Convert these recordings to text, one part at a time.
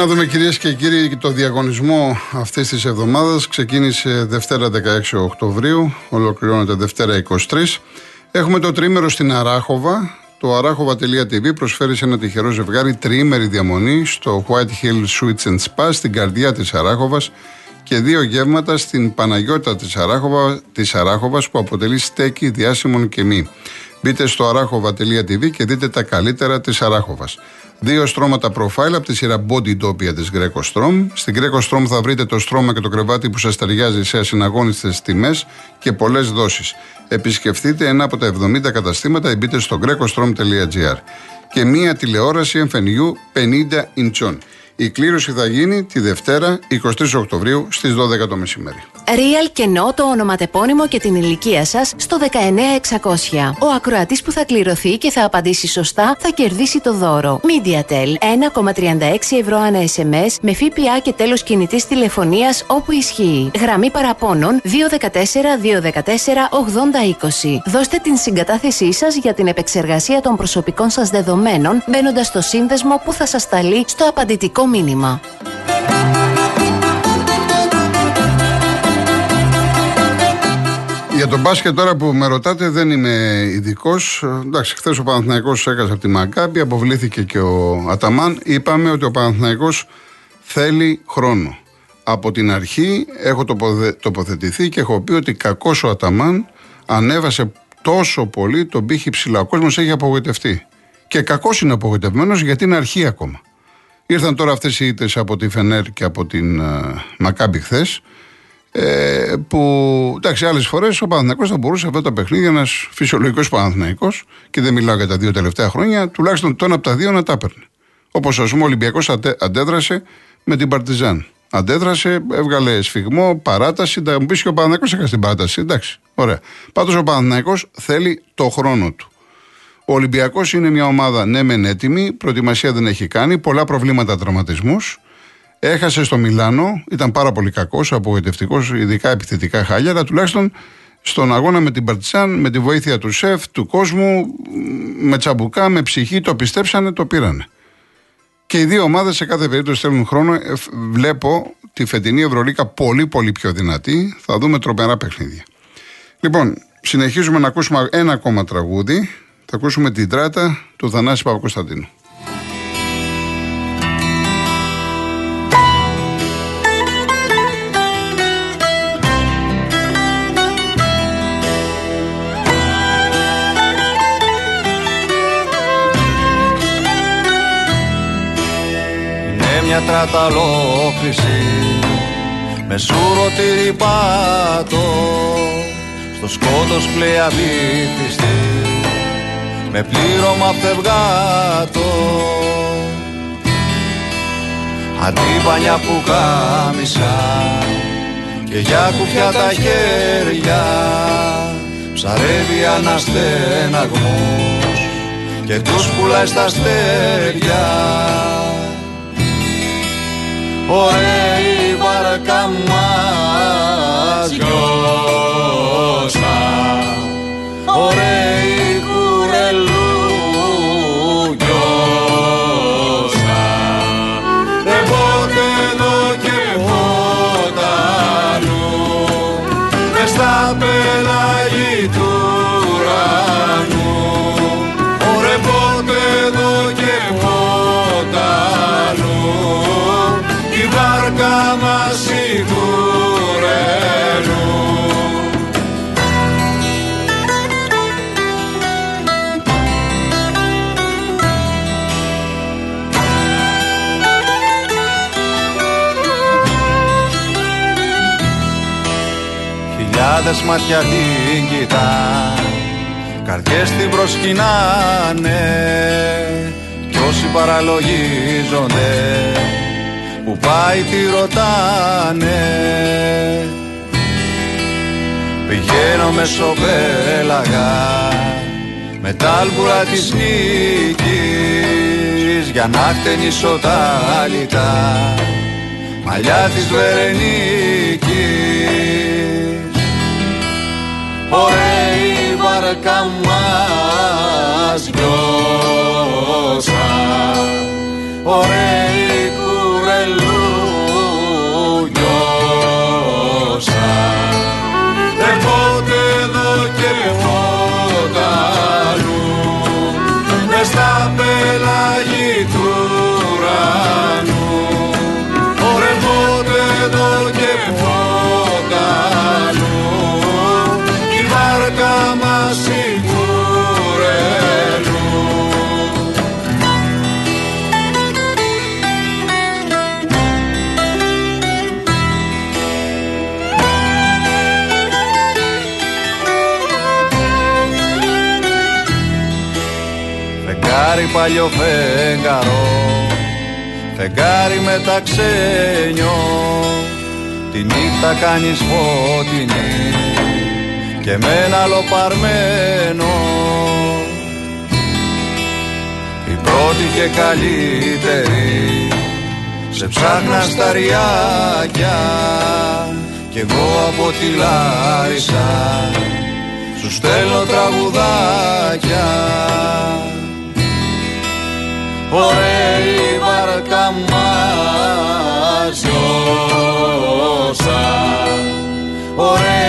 να δούμε κυρίες και κύριοι το διαγωνισμό αυτής της εβδομάδας. Ξεκίνησε Δευτέρα 16 Οκτωβρίου, ολοκληρώνεται Δευτέρα 23. Έχουμε το τρίμερο στην Αράχοβα. Το αράχοβα.tv προσφέρει σε ένα τυχερό ζευγάρι τριήμερη διαμονή στο White Hill Suites and Spa στην καρδιά της Αράχοβας και δύο γεύματα στην Παναγιώτα της, Αράχοβα, της Αράχοβας που αποτελεί στέκη διάσημων και μη. Μπείτε στο αράχοβα.tv και δείτε τα καλύτερα της Αράχοβας. Δύο στρώματα profile από τη σειρά Body Topia της Greco Strom. Στην Greco Strom θα βρείτε το στρώμα και το κρεβάτι που σας ταιριάζει σε ασυναγώνιστε τιμές και πολλές δόσεις. Επισκεφτείτε ένα από τα 70 καταστήματα ή μπείτε στο grecostrom.gr. Και μία τηλεόραση εμφανιού 50 ιντσών. Η κλήρωση θα γίνει τη Δευτέρα 23 Οκτωβρίου στις 12 το μεσημέρι. Real και No το ονοματεπώνυμο και την ηλικία σας στο 19600. Ο ακροατής που θα κληρωθεί και θα απαντήσει σωστά θα κερδίσει το δώρο. MediaTel 1,36 ευρώ ανά SMS με ΦΠΑ και τέλος κινητής τηλεφωνίας όπου ισχύει. Γραμμή παραπώνων 214 214 8020. Δώστε την συγκατάθεσή σας για την επεξεργασία των προσωπικών σας δεδομένων μπαίνοντας στο σύνδεσμο που θα σας σταλεί στο απαντητικό μήνυμα. Για τον μπάσκετ τώρα που με ρωτάτε δεν είμαι ειδικός. Εντάξει, χθες ο Παναθηναϊκός έκασε από τη Μαγκάμπη, αποβλήθηκε και ο Αταμάν. Είπαμε ότι ο Παναθηναϊκός θέλει χρόνο. Από την αρχή έχω τοποθετηθεί και έχω πει ότι κακός ο Αταμάν ανέβασε τόσο πολύ τον πύχη ψηλά. Ο κόσμος έχει απογοητευτεί. Και κακός είναι απογοητευμένος γιατί είναι αρχή ακόμα. Ήρθαν τώρα αυτές οι ήττες από τη Φενέρ και από την uh, Μακάμπη χθες. Ε, που εντάξει, άλλες φορές ο Παναθηναϊκός θα μπορούσε αυτό το παιχνίδι, ένα φυσιολογικός Παναθηναϊκός και δεν μιλάω για τα δύο τελευταία χρόνια, τουλάχιστον το ένα από τα δύο να τα έπαιρνε. Όπως ας πούμε ο Ολυμπιακός αντέδρασε με την Παρτιζάν. Αντέδρασε, έβγαλε σφιγμό, παράταση. Θα μου πεις και ο Παναθηναϊκός έκανε την παράταση. Εντάξει, ωραία. Πάντως ο Παναθηναϊκός θέλει το χρόνο του. Ο Ολυμπιακός είναι μια ομάδα ναι, μεν έτοιμη, προετοιμασία δεν έχει κάνει, πολλά προβλήματα τραυματισμούς. Έχασε στο Μιλάνο, ήταν πάρα πολύ κακός, απογοητευτικός, ειδικά επιθετικά χάλια, αλλά τουλάχιστον στον αγώνα με την Παρτισάν, με τη βοήθεια του σεφ, του κόσμου, με τσαμπουκά, με ψυχή, το πιστέψανε, το πήρανε. Και οι δύο ομάδες σε κάθε περίπτωση θέλουν χρόνο. Ε, βλέπω τη φετινή Ευρωλίκα πολύ πολύ πιο δυνατή. Θα δούμε τρομερά παιχνίδια. Λοιπόν, συνεχίζουμε να ακούσουμε ένα ακόμα τραγούδι. Θα ακούσουμε την τράτα του Θανάση Παπακοσταντίνου. μια τραταλόκληση με σούρο τυρυπάτο στο σκότος πλέα βήθιστη με πλήρωμα φευγάτο. Αντίπανια που κάμισα και για κουφιά τα χέρια ψαρεύει αναστέναγμος και τους πουλάει στα αστέρια. Ωραία η βάρκα μας μάτια την κοιτάν Καρδιές την προσκυνάνε Κι όσοι παραλογίζονται. Που πάει τη ρωτάνε. Πηγαίνω μεσοπέλαγα Με τα άλμπουρα της νίκης Για να χτενίσω τα αλυτά Μαλλιά της Βερενίκης Ωραία η βάρκα μας γιώσα Ωραία η κουρελού παλιό φεγγαρό. Φεγγάρι μεταξένιο Τη νύχτα κάνεις φωτεινή. Και με ένα άλλο παρμένο. Η πρώτη και καλύτερη. Σε ψάχνα στα ριάκια. Κι εγώ από τη Λάρισα. Σου στέλνω τραγουδάκια Ωραία η βάρκα μας Ωραία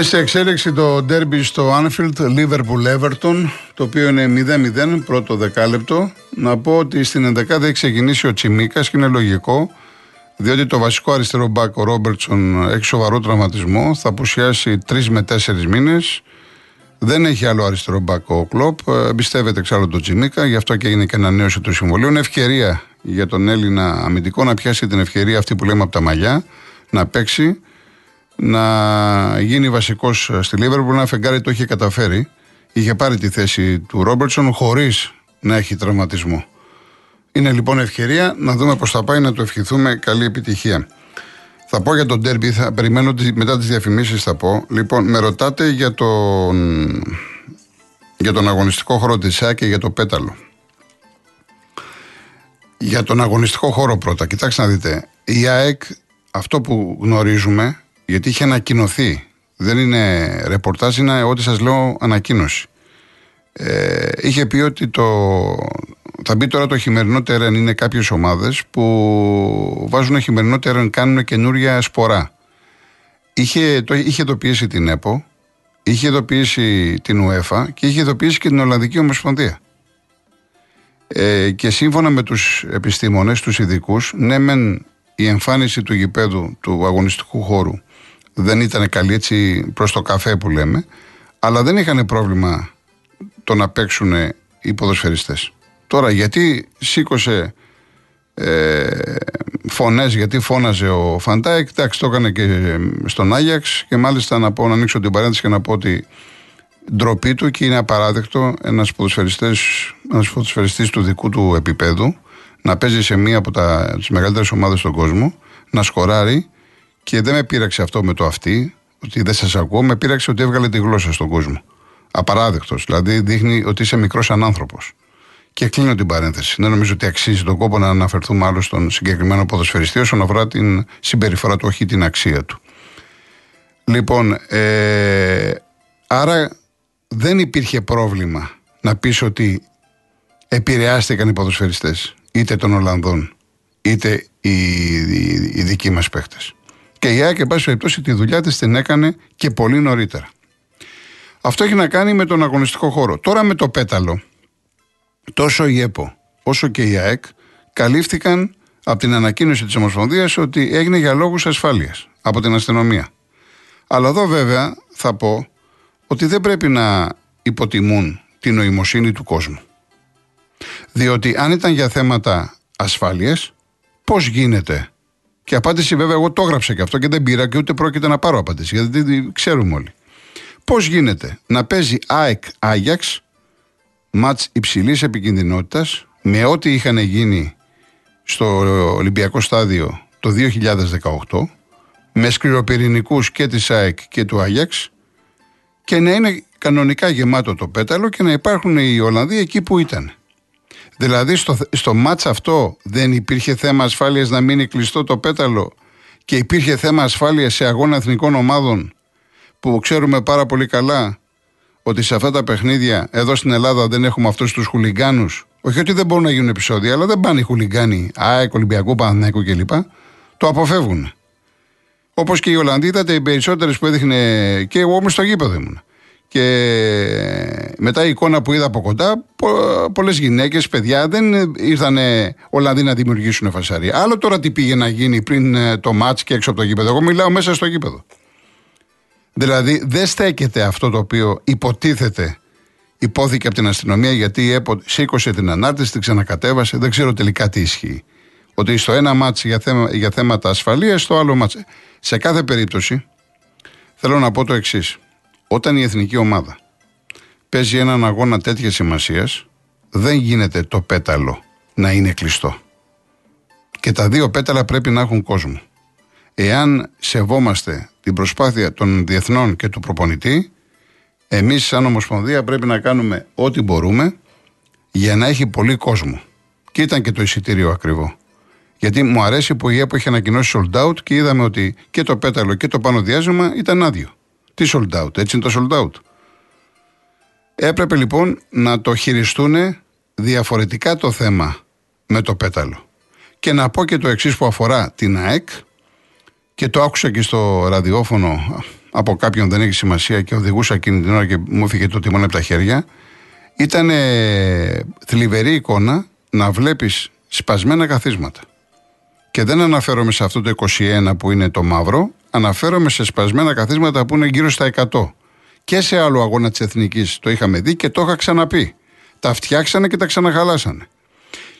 Είναι σε εξέλιξη το ντέρμπι στο Anfield Liverpool Everton, το οποίο είναι 0-0, πρώτο δεκάλεπτο. Να πω ότι στην 11 έχει ξεκινήσει ο Τσιμίκας και είναι λογικό, διότι το βασικό αριστερό μπακ ο Ρόμπερτσον έχει σοβαρό τραυματισμό, θα απουσιάσει 3 με 4 μήνες. Δεν έχει άλλο αριστερό μπακ ο Κλοπ. Ε, εμπιστεύεται εξάλλου τον Τσιμίκα, γι' αυτό και έγινε και ανανέωση του συμβολίου. Είναι ευκαιρία για τον Έλληνα αμυντικό να πιάσει την ευκαιρία αυτή που λέμε από τα μαλλιά, να παίξει να γίνει βασικός στη Λίβερπουλ. Ένα φεγγάρι το είχε καταφέρει. Είχε πάρει τη θέση του Ρόμπερτσον χωρίς να έχει τραυματισμό. Είναι λοιπόν ευκαιρία να δούμε πώς θα πάει να του ευχηθούμε καλή επιτυχία. Θα πω για τον Ντέρμπι, θα περιμένω μετά τις διαφημίσεις θα πω. Λοιπόν, με ρωτάτε για τον, για τον αγωνιστικό χώρο της ΣΑ και για το πέταλο. Για τον αγωνιστικό χώρο πρώτα, κοιτάξτε να δείτε. Η ΑΕΚ, αυτό που γνωρίζουμε, γιατί είχε ανακοινωθεί. Δεν είναι ρεπορτάζ, είναι ό,τι σας λέω ανακοίνωση. Ε, είχε πει ότι το, θα μπει τώρα το χειμερινό τερέν. Είναι κάποιες ομάδες που βάζουν χειμερινό τερέν, κάνουν καινούρια σπορά. Είχε, το, είχε ειδοποιήσει την ΕΠΟ, είχε ειδοποιήσει την UEFA και είχε ειδοποιήσει και την Ολλανδική Ομοσπονδία. Ε, και σύμφωνα με τους επιστήμονες, τους ειδικούς, ναι μεν η εμφάνιση του γηπέδου του αγωνιστικού χώρου δεν ήταν καλή έτσι προς το καφέ που λέμε, αλλά δεν είχαν πρόβλημα το να παίξουν οι ποδοσφαιριστές. Τώρα γιατί σήκωσε ε, φωνές, γιατί φώναζε ο Φαντάικ, εντάξει το έκανε και στον Άγιαξ και μάλιστα να πω να ανοίξω την παρένθεση και να πω ότι ντροπή του και είναι απαράδεκτο ένας ποδοσφαιριστής, ένας ποδοσφαιριστής του δικού του επίπεδου να παίζει σε μία από τα, τις μεγαλύτερες ομάδες στον κόσμο, να σκοράρει και δεν με πείραξε αυτό με το αυτή, ότι δεν σας ακούω, με πείραξε ότι έβγαλε τη γλώσσα στον κόσμο. Απαράδεκτος. Δηλαδή δείχνει ότι είσαι μικρός ανάνθρωπος. Και κλείνω την παρένθεση. Δεν νομίζω ότι αξίζει τον κόπο να αναφερθούμε άλλο στον συγκεκριμένο ποδοσφαιριστή όσον αφορά την συμπεριφορά του, όχι την αξία του. Λοιπόν, ε, άρα δεν υπήρχε πρόβλημα να πεις ότι επηρεάστηκαν οι ποδοσφαιριστές είτε των Ολλανδών είτε οι, οι, οι δικοί μας παίχτες. Και η ΑΕΚ, εν πάση περιπτώσει, τη δουλειά της την έκανε και πολύ νωρίτερα. Αυτό έχει να κάνει με τον αγωνιστικό χώρο. Τώρα με το πέταλο, τόσο η ΕΠΟ όσο και η ΑΕΚ καλύφθηκαν από την ανακοίνωση της Ομοσπονδίας ότι έγινε για λόγους ασφάλειας από την αστυνομία. Αλλά εδώ βέβαια θα πω ότι δεν πρέπει να υποτιμούν την νοημοσύνη του κόσμου. Διότι αν ήταν για θέματα ασφάλειας, πώς γίνεται και απάντηση βέβαια εγώ το έγραψα και αυτό και δεν πήρα και ούτε πρόκειται να πάρω απάντηση γιατί δεν ξέρουμε όλοι. Πώς γίνεται να παίζει ΑΕΚ Άγιαξ μάτς υψηλής επικινδυνότητας με ό,τι είχαν γίνει στο Ολυμπιακό Στάδιο το 2018 με σκληροπυρηνικούς και της ΑΕΚ και του Άγιαξ και να είναι κανονικά γεμάτο το πέταλο και να υπάρχουν οι Ολλανδοί εκεί που ήταν. Δηλαδή στο, στο μάτς αυτό δεν υπήρχε θέμα ασφάλειας να μείνει κλειστό το πέταλο και υπήρχε θέμα ασφάλειας σε αγώνα εθνικών ομάδων που ξέρουμε πάρα πολύ καλά ότι σε αυτά τα παιχνίδια εδώ στην Ελλάδα δεν έχουμε αυτούς τους χουλιγκάνους όχι ότι δεν μπορούν να γίνουν επεισόδια, αλλά δεν πάνε οι χουλιγκάνοι, ΑΕΚ, Ολυμπιακού, Παναθηναϊκού κλπ. Το αποφεύγουν. Όπως και οι Ολλανδοί, είδατε οι περισσότερες που έδειχνε και εγώ όμω στο γήπεδο ήμουν. Και μετά η εικόνα που είδα από κοντά, πολλές γυναίκες, παιδιά δεν ήρθαν Ολλανδοί να δημιουργήσουν φασαρία. Άλλο τώρα τι πήγε να γίνει πριν ε, το μάτς και έξω από το γήπεδο. Εγώ μιλάω μέσα στο γήπεδο. Δηλαδή δεν στέκεται αυτό το οποίο υποτίθεται υπόθηκε από την αστυνομία γιατί η ΕΠΟ σήκωσε την ανάρτηση, την ξανακατέβασε. Δεν ξέρω τελικά τι ισχύει. Ότι στο ένα μάτς για, θέμα, για θέματα ασφαλείας, στο άλλο μάτς. Σε κάθε περίπτωση θέλω να πω το εξής. Όταν η εθνική ομάδα παίζει έναν αγώνα τέτοιας σημασίας, δεν γίνεται το πέταλο να είναι κλειστό. Και τα δύο πέταλα πρέπει να έχουν κόσμο. Εάν σεβόμαστε την προσπάθεια των διεθνών και του προπονητή, Εμείς, σαν Ομοσπονδία, πρέπει να κάνουμε ό,τι μπορούμε για να έχει πολύ κόσμο. Και ήταν και το εισιτήριο ακριβό. Γιατί μου αρέσει που η ΕΠΟ είχε ανακοινώσει sold out και είδαμε ότι και το πέταλο και το πάνω διάζημα ήταν άδειο. Τι sold out, έτσι είναι το sold out. Έπρεπε λοιπόν να το χειριστούν διαφορετικά το θέμα με το πέταλο. Και να πω και το εξής που αφορά την ΑΕΚ και το άκουσα και στο ραδιόφωνο από κάποιον δεν έχει σημασία και οδηγούσα εκείνη την ώρα και μου έφυγε το τιμόνι από τα χέρια. Ήταν θλιβερή εικόνα να βλέπεις σπασμένα καθίσματα. Και δεν αναφέρομαι σε αυτό το 21 που είναι το μαύρο, αναφέρομαι σε σπασμένα καθίσματα που είναι γύρω στα 100. Και σε άλλο αγώνα της Εθνικής το είχαμε δει και το είχα ξαναπεί. Τα φτιάξανε και τα ξαναχαλάσανε.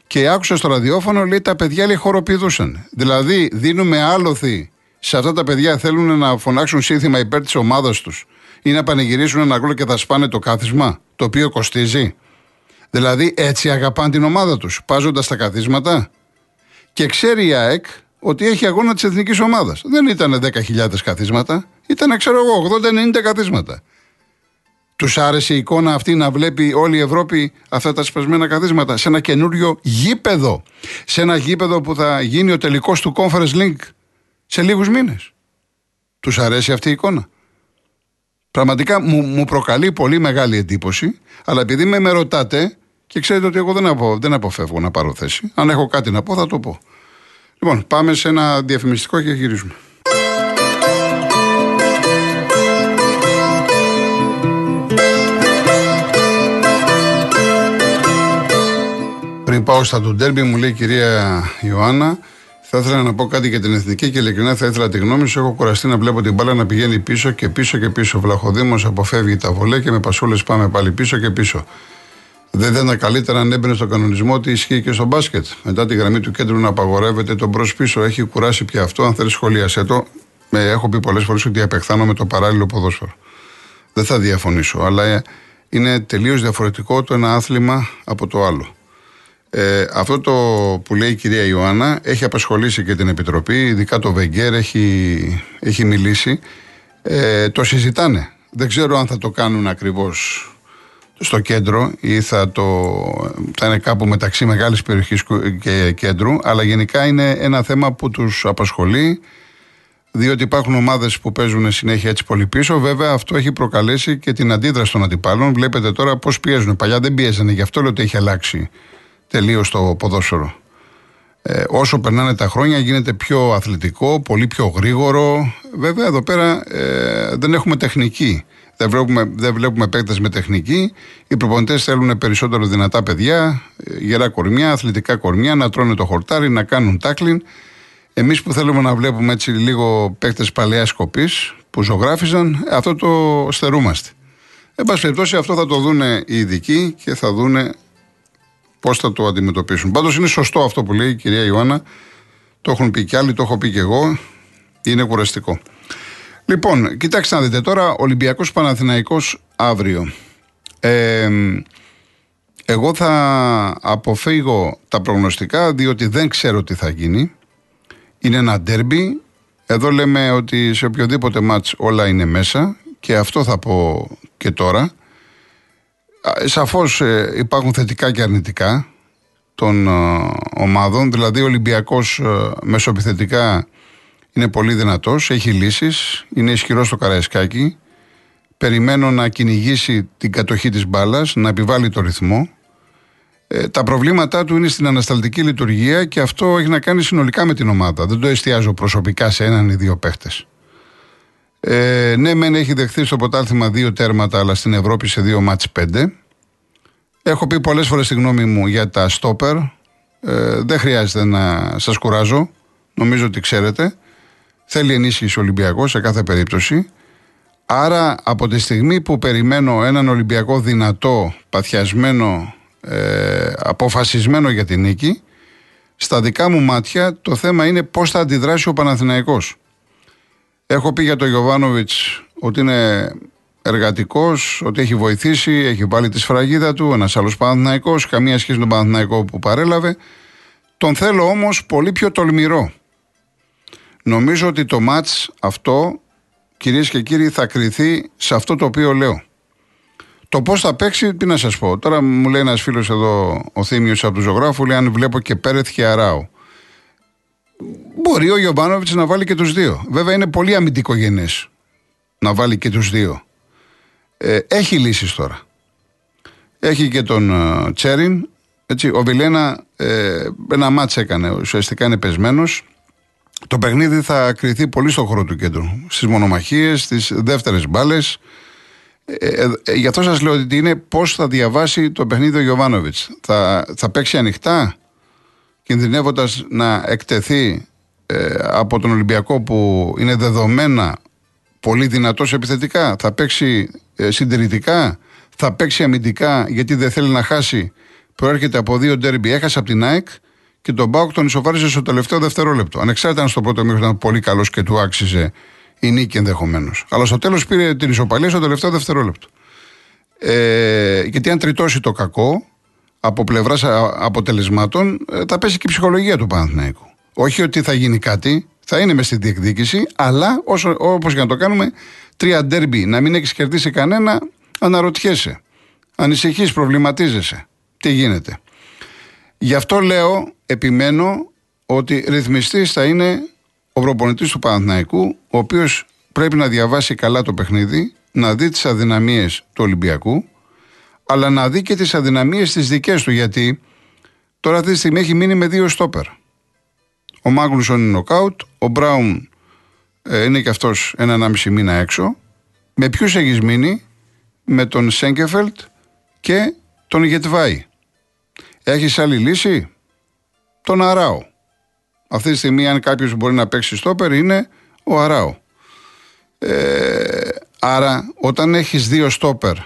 Και άκουσα στο ραδιόφωνο λέει τα παιδιά λέει χοροπηδούσαν. Δηλαδή δίνουμε άλοθη σε αυτά τα παιδιά θέλουν να φωνάξουν σύνθημα υπέρ της ομάδας τους ή να πανηγυρίσουν ένα γκολ και θα σπάνε το κάθισμα, το οποίο κοστίζει. Δηλαδή έτσι αγαπάνε την ομάδα τους, πάζοντας τα καθίσματα. Και ξέρει η ΑΕΚ ότι έχει αγώνα της εθνικής ομάδας. Δεν ήταν 10.000 καθίσματα, ήταν ξέρω εγώ 80-90 καθίσματα. Τους άρεσε η εικόνα αυτή να βλέπει όλη η Ευρώπη αυτά τα σπασμένα καθίσματα σε ένα καινούριο γήπεδο. Σε ένα γήπεδο που θα γίνει ο τελικός του Conference Link σε λίγους μήνες. Τους αρέσει αυτή η εικόνα. Πραγματικά μου, μου προκαλεί πολύ μεγάλη εντύπωση, αλλά επειδή με, με ρωτάτε και ξέρετε ότι εγώ δεν, απο, δεν αποφεύγω να πάρω θέση. Αν έχω κάτι να πω, θα το πω. Λοιπόν, πάμε σε ένα διαφημιστικό και γυρίζουμε. Πριν πάω στα του ντέρμπι, μου λέει η κυρία Ιωάννα, θα ήθελα να πω κάτι για την εθνική και ειλικρινά θα ήθελα τη γνώμη σου. Έχω κουραστεί να βλέπω την μπάλα να πηγαίνει πίσω και πίσω και πίσω. Βλαχοδήμος αποφεύγει τα βολέ και με πασούλες πάμε πάλι πίσω και πίσω. Δεν ήταν καλύτερα αν έμπαινε στο κανονισμό ότι ισχύει και στο μπάσκετ. Μετά τη γραμμή του κέντρου να απαγορεύεται τον μπρος πίσω. Έχει κουράσει πια αυτό. Αν θέλεις, σχολίασέ το. Με, έχω πει πολλές φορές ότι με το παράλληλο ποδόσφαιρο. Δεν θα διαφωνήσω, αλλά ε, είναι τελείως διαφορετικό το ένα άθλημα από το άλλο. Ε, αυτό το που λέει η κυρία Ιωάννα έχει απασχολήσει και την Επιτροπή, ειδικά το Βεγγέρ έχει, έχει μιλήσει. Ε, το συζητάνε. Δεν ξέρω αν θα το κάνουν ακριβώς στο κέντρο ή θα, το, θα είναι κάπου μεταξύ μεγάλης περιοχής και κέντρου, αλλά γενικά είναι ένα θέμα που τους απασχολεί, διότι υπάρχουν ομάδες που παίζουν συνέχεια έτσι πολύ πίσω. Βέβαια αυτό έχει προκαλέσει και την αντίδραση των αντιπάλων. Βλέπετε τώρα πώς πιέζουν. Παλιά δεν πιέζανε, γι' αυτό λέω ότι έχει αλλάξει τελείως το ποδόσφαιρο. Ε, όσο περνάνε τα χρόνια γίνεται πιο αθλητικό, πολύ πιο γρήγορο. Βέβαια εδώ πέρα ε, δεν έχουμε τεχνική. Δεν βλέπουμε, δεν βλέπουμε παίκτες με τεχνική. Οι προπονητές θέλουν περισσότερο δυνατά παιδιά, ε, γερά κορμιά, αθλητικά κορμιά, να τρώνε το χορτάρι, να κάνουν τάκλιν. Εμείς που θέλουμε να βλέπουμε έτσι λίγο παίκτες παλαιά κοπή που ζωγράφιζαν, αυτό το στερούμαστε. Εν πάση περιπτώσει, αυτό θα το δούνε οι ειδικοί και θα δούνε πώς θα το αντιμετωπίσουν. Πάντως είναι σωστό αυτό που λέει η κυρία Ιωάννα. Το έχουν πει κι άλλοι, το έχω πει κι εγώ. Είναι κουραστικό. Λοιπόν, κοιτάξτε να δείτε τώρα, Ολυμπιακός Παναθηναϊκός αύριο. Ε, εγώ θα αποφύγω τα προγνωστικά διότι δεν ξέρω τι θα γίνει. Είναι ένα ντέρμπι. Εδώ λέμε ότι σε οποιοδήποτε μάτς όλα είναι μέσα και αυτό θα πω και τώρα. Σαφώς ε, υπάρχουν θετικά και αρνητικά των ε, ομάδων. Δηλαδή ο Ολυμπιακός ε, μεσοεπιθετικά είναι πολύ δυνατός, έχει λύσεις, είναι ισχυρός στο Καραϊσκάκι. Περιμένω να κυνηγήσει την κατοχή της μπάλας, να επιβάλλει το ρυθμό. τα προβλήματά του είναι στην ανασταλτική λειτουργία και αυτό έχει να κάνει συνολικά με την ομάδα. Δεν το εστιάζω προσωπικά σε έναν ή δύο παίχτες. Ε, ναι, μεν έχει δεχθεί στο ποτάλθημα δύο τέρματα, αλλά στην Ευρώπη σε δύο μάτς πέντε. Έχω πει πολλές φορές τη γνώμη μου για τα στόπερ. Ε, δεν χρειάζεται να σας κουράζω. Νομίζω ότι ξέρετε. Θέλει ενίσχυση ο Ολυμπιακός σε κάθε περίπτωση. Άρα από τη στιγμή που περιμένω έναν Ολυμπιακό δυνατό, παθιασμένο, ε, αποφασισμένο για την νίκη, στα δικά μου μάτια το θέμα είναι πώς θα αντιδράσει ο Παναθηναϊκός. Έχω πει για τον Γιωβάνοβιτς ότι είναι εργατικός, ότι έχει βοηθήσει, έχει βάλει τη σφραγίδα του. Ένας άλλος Παναθναϊκό, καμία σχέση με τον Παναθναϊκό που παρέλαβε. Τον θέλω όμως πολύ πιο τολμηρό. Νομίζω ότι το μάτς αυτό, κυρίες και κύριοι, θα κριθεί σε αυτό το οποίο λέω. Το πώς θα παίξει, τι να σας πω. Τώρα μου λέει ένας φίλος εδώ, ο Θήμιος από τους ζωγράφους, λέει αν βλέπω και Πέρεθ και Αράου. Μπορεί ο Γιωβάνοβιτς να βάλει και τους δύο. Βέβαια είναι πολύ αμυντικογενές να βάλει και τους δύο. Ε, έχει λύσεις τώρα. Έχει και τον uh, Τσέριν. Έτσι, ο Βιλένα ε, ένα μάτς έκανε, ουσιαστικά είναι πεσμένος. Το παιχνίδι θα κρυθεί πολύ στο χώρο του κέντρου. Στις μονομαχίες, στις δεύτερες μπάλες. Ε, ε, ε, γι' αυτό σας λέω ότι είναι πώς θα διαβάσει το παιχνίδι ο Γιωβάνοβιτς. Θα, θα παίξει ανοιχτά, κινδυνεύοντας να εκτεθεί ε, από τον Ολυμπιακό που είναι δεδομένα πολύ δυνατός επιθετικά, θα παίξει ε, συντηρητικά, θα παίξει αμυντικά γιατί δεν θέλει να χάσει. Προέρχεται από δύο ντέρμπι, έχασε από την ΑΕΚ και τον Μπάουκ τον ισοφάρισε στο τελευταίο δευτερόλεπτο. Ανεξάρτητα αν στο πρώτο μήχρονο ήταν πολύ καλός και του άξιζε η νίκη ενδεχομένως. Αλλά στο τέλος πήρε την ισοπαλία στο τελευταίο δευτερόλεπτο. Ε, γιατί αν τριτώσει το κακό, από πλευράς αποτελεσμάτων ε, θα πέσει και η ψυχολογία του Παναθηναϊκού. Όχι ότι θα γίνει κάτι, θα είναι μες στη διεκδίκηση, αλλά όπως για να το κάνουμε, τρία ντέρμπι να μην έχεις κερδίσει κανένα, αναρωτιέσαι. Ανησυχείς, προβληματίζεσαι. Τι γίνεται. Γι' αυτό λέω, επιμένω ότι ρυθμιστής θα είναι ο προπονητής του Παναθηναϊκού, ο οποίος πρέπει να διαβάσει καλά το παιχνίδι, να δει τις αδυναμίες του Ολυμπιακού, αλλά να δει και τις αδυναμίες τις δικές του. Γιατί τώρα αυτή τη στιγμή έχει μείνει με δύο στόπερ. Ο Μάγκλουσον είναι νοκάουτ, ο Μπράουν ε, είναι και αυτός ένα-ενάμιση μήνα έξω. Με ποιους έχεις μείνει, με τον Σέγκεφελτ και τον Γετβάη. Έχεις άλλη λύση, τον Αράο. Αυτή τη στιγμή, αν κάποιος μπορεί να παίξει στόπερ, είναι ο Αράο. Ε, άρα, όταν έχεις δύο στόπερ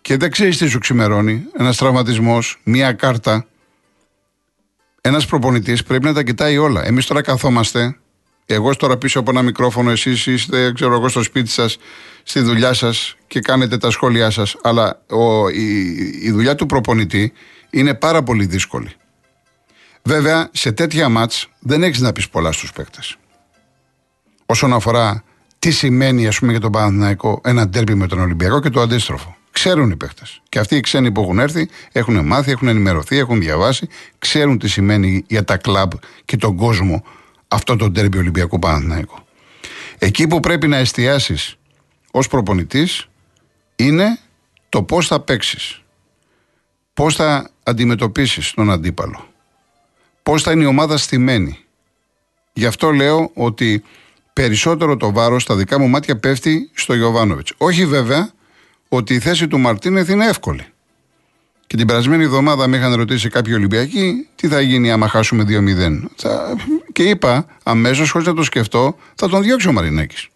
και δεν ξέρεις τι σου ξημερώνει, ένας τραυματισμός, μία κάρτα. Ένας προπονητής πρέπει να τα κοιτάει όλα. Εμείς τώρα καθόμαστε, εγώ τώρα πίσω από ένα μικρόφωνο, εσείς είστε, ξέρω εγώ, στο σπίτι σας, στη δουλειά σας και κάνετε τα σχόλιά σας. Αλλά ο, η, η δουλειά του προπονητή είναι πάρα πολύ δύσκολη. Βέβαια, σε τέτοια μάτς δεν έχεις να πεις πολλά στους παίκτες. Όσον αφορά τι σημαίνει, ας πούμε, για τον Παναθηναϊκό ένα τέρπι με τον Ολυμπιακό και το αντίστροφο. Ξέρουν οι παίχτε. Και αυτοί οι ξένοι που έχουν έρθει έχουν μάθει, έχουν ενημερωθεί, έχουν διαβάσει, ξέρουν τι σημαίνει για τα κλαμπ και τον κόσμο αυτό το τέρμπι Ολυμπιακού Παναθηναϊκού. Εκεί που πρέπει να εστιάσεις ως προπονητής είναι το πώς θα παίξεις. Πώς θα αντιμετωπίσεις τον αντίπαλο. Πώς θα είναι η ομάδα στημένη. Γι' αυτό λέω ότι περισσότερο το βάρος στα δικά μου μάτια πέφτει στο Γιωβάνοβιτς. Όχι βέβαια ότι η θέση του Μαρτίνεθ είναι εύκολη. Και την περασμένη εβδομάδα με είχαν ρωτήσει κάποιοι Ολυμπιακοί τι θα γίνει άμα χάσουμε 2-0. Θα... Και είπα αμέσως, χωρίς να το σκεφτώ, θα τον διώξει ο Μαρινάκη.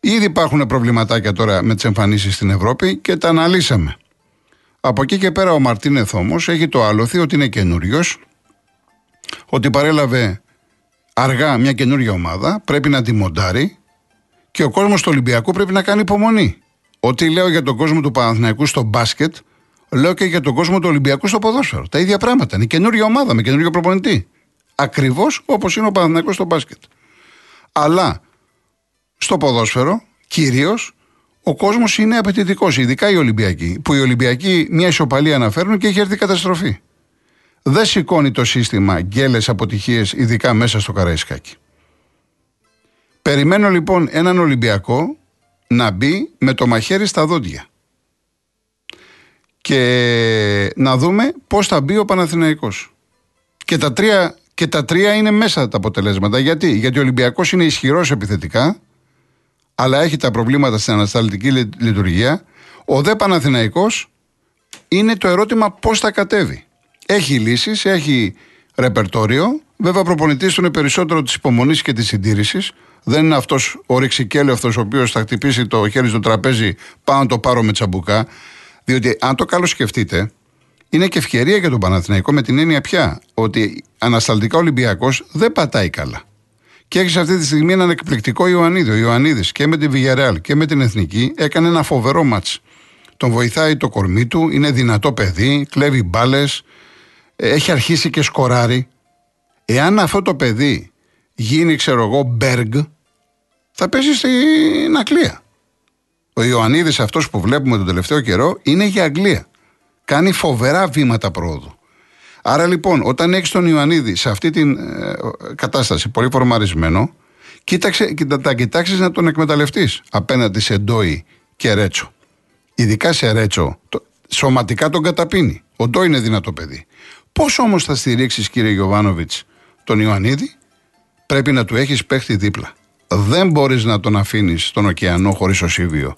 Ήδη υπάρχουν προβληματάκια τώρα με τις εμφανίσεις στην Ευρώπη και τα αναλύσαμε. Από εκεί και πέρα ο Μαρτίνεθ όμως έχει το άλοθη ότι είναι καινούριος, ότι παρέλαβε αργά μια καινούργια ομάδα, πρέπει να τη μοντάρει και ο κόσμος του Ολυμπιακού πρέπει να κάνει υπομονή. Ό,τι λέω για τον κόσμο του Παναθηναϊκού στο μπάσκετ, λέω και για τον κόσμο του Ολυμπιακού στο ποδόσφαιρο. Τα ίδια πράγματα. Είναι καινούργια ομάδα με καινούργιο προπονητή. Ακριβώς όπως είναι ο Παναθηναϊκός στο μπάσκετ. Αλλά στο ποδόσφαιρο Κυρίως ο κόσμος είναι απαιτητικός, ειδικά οι Ολυμπιακοί. Που οι Ολυμπιακοί μια ισοπαλία αναφέρουν και έχει έρθει καταστροφή. Δεν σηκώνει το σύστημα γκέλες αποτυχίες, ειδικά μέσα στο Καραϊσκάκι. Περιμένω λοιπόν έναν Ολυμπιακό να μπει με το μαχαίρι στα δόντια. Και να δούμε πώς θα μπει ο Παναθηναϊκός. Και τα τρία, και τα τρία είναι μέσα τα αποτελέσματα. Γιατί, Γιατί ο Ολυμπιακός είναι ισχυρός επιθετικά, αλλά έχει τα προβλήματα στην ανασταλτική λειτουργία. Ο δε Παναθηναϊκός είναι το ερώτημα πώς θα κατέβει. Έχει λύσεις, έχει ρεπερτόριο. Βέβαια, προπονητής του είναι περισσότερο της υπομονής και της συντήρησης. Δεν είναι αυτός ο ρηξικέλευτος ο οποίος θα χτυπήσει το χέρι στο τραπέζι, πάνω να το πάρω με τσαμπουκά. Διότι αν το καλώ σκεφτείτε, είναι και ευκαιρία για τον Παναθηναϊκό με την έννοια πια ότι ανασταλτικά Ολυμπιακός δεν πατάει καλά. Και έχεις αυτή τη στιγμή έναν εκπληκτικό Ιωαννίδη. Ο Ιωαννίδης και με την Βιγεράλ και με την Εθνική έκανε ένα φοβερό μάτς. Τον βοηθάει το κορμί του, είναι δυνατό παιδί, κλέβει μπάλες, έχει αρχίσει και σκοράρει. Εάν αυτό το παιδί γίνει, ξέρω εγώ, Μπέργκ, θα πέσει στην Αγγλία. Ο Ιωαννίδης αυτός που βλέπουμε τον τελευταίο καιρό είναι για Αγγλία. Κάνει φοβερά βήματα πρόοδου. Άρα λοιπόν, όταν έχεις τον Ιωαννίδη σε αυτή την ε, κατάσταση, πολύ φορμαρισμένο, κοίταξε, κοίτα, τα κοιτάξεις να τον εκμεταλλευτείς απέναντι σε Ντόι και Ρέτσο. Ειδικά σε Ρέτσο, το, σωματικά τον καταπίνει. Ο Ντόι είναι δυνατό παιδί. Πώς όμως θα στηρίξεις, κύριε Γιωβάνοβιτς, τον Ιωαννίδη, πρέπει να του έχεις παίχτη δίπλα. Δεν μπορείς να τον αφήνεις στον ωκεανό χωρίς οσίβιο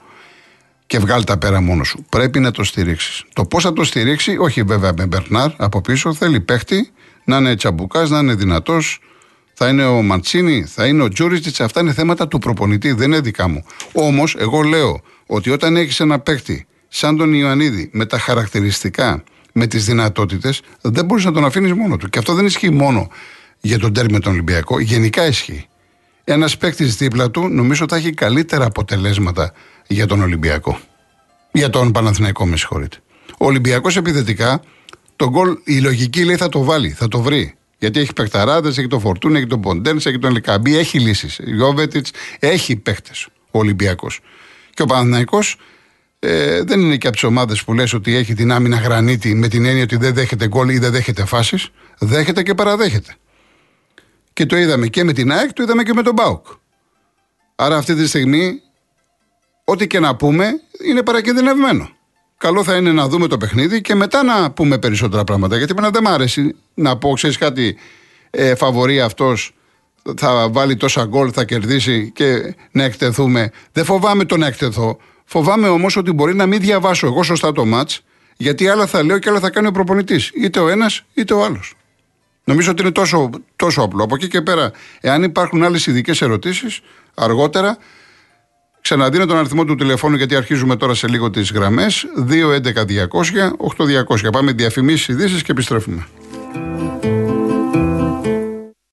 και βγάλει τα πέρα μόνο σου. Πρέπει να το στηρίξεις. Το πώς θα το στηρίξει, όχι βέβαια με Μπερνάρ από πίσω, θέλει παίχτη να είναι τσαμπουκάς, να είναι δυνατός. Θα είναι ο Μαντσίνη, θα είναι ο Τζούριστιτ. Αυτά είναι θέματα του προπονητή, δεν είναι δικά μου. Όμως, εγώ λέω ότι όταν έχεις ένα παίχτη σαν τον Ιωαννίδη με τα χαρακτηριστικά, με τις δυνατότητες, δεν μπορείς να τον αφήνεις μόνο του. Και αυτό δεν ισχύει μόνο για τον τέρμι τον Ολυμπιακό, γενικά ισχύει. Ένας παίκτης δίπλα του νομίζω θα έχει καλύτερα αποτελέσματα για τον Ολυμπιακό. Για τον Παναθηναϊκό, με συγχωρείτε. Ο Ολυμπιακός επιθετικά, τον γκολ, η λογική λέει θα το βάλει, θα το βρει. Γιατί έχει παιχταράδες, έχει τον Φορτούν, έχει τον Ποντένς, έχει τον Λικαμπή, έχει λύσεις. Γιώβετιτς, έχει παίχτε ο Ολυμπιακός. Και ο Παναθηναϊκός ε, δεν είναι και από τις ομάδες που λες ότι έχει την άμυνα γρανίτη με την έννοια ότι δεν δέχεται γκολ ή δεν δέχεται φάσεις. Δέχεται και παραδέχεται. Και το είδαμε και με την ΑΕΚ, το είδαμε και με τον Μπάουκ. Άρα αυτή τη στιγμή, ό,τι και να πούμε, είναι παρακινδυνευμένο. Καλό θα είναι να δούμε το παιχνίδι και μετά να πούμε περισσότερα πράγματα. Γιατί δεν μ' άρεσει να πω, ξέρεις κάτι, ε, φαβορεί αυτός, θα βάλει τόσα γκολ, θα κερδίσει και να εκτεθούμε. Δεν φοβάμαι το να εκτεθώ. Φοβάμαι όμως ότι μπορεί να μην διαβάσω εγώ σωστά το ματ, γιατί άλλα θα λέω και άλλα θα κάνει ο προπονητής. Είτε ο ένας είτε ο άλλος. Νομίζω ότι είναι τόσο, τόσο απλό. Από εκεί και πέρα, εάν υπάρχουν άλλες ειδικές ερωτήσεις, αργότερα ξαναδίνω τον αριθμό του τηλεφώνου γιατί αρχίζουμε τώρα σε λίγο τις γραμμές. 211-200-8200. Πάμε διαφημίσεις, ειδήσεις και επιστρέφουμε.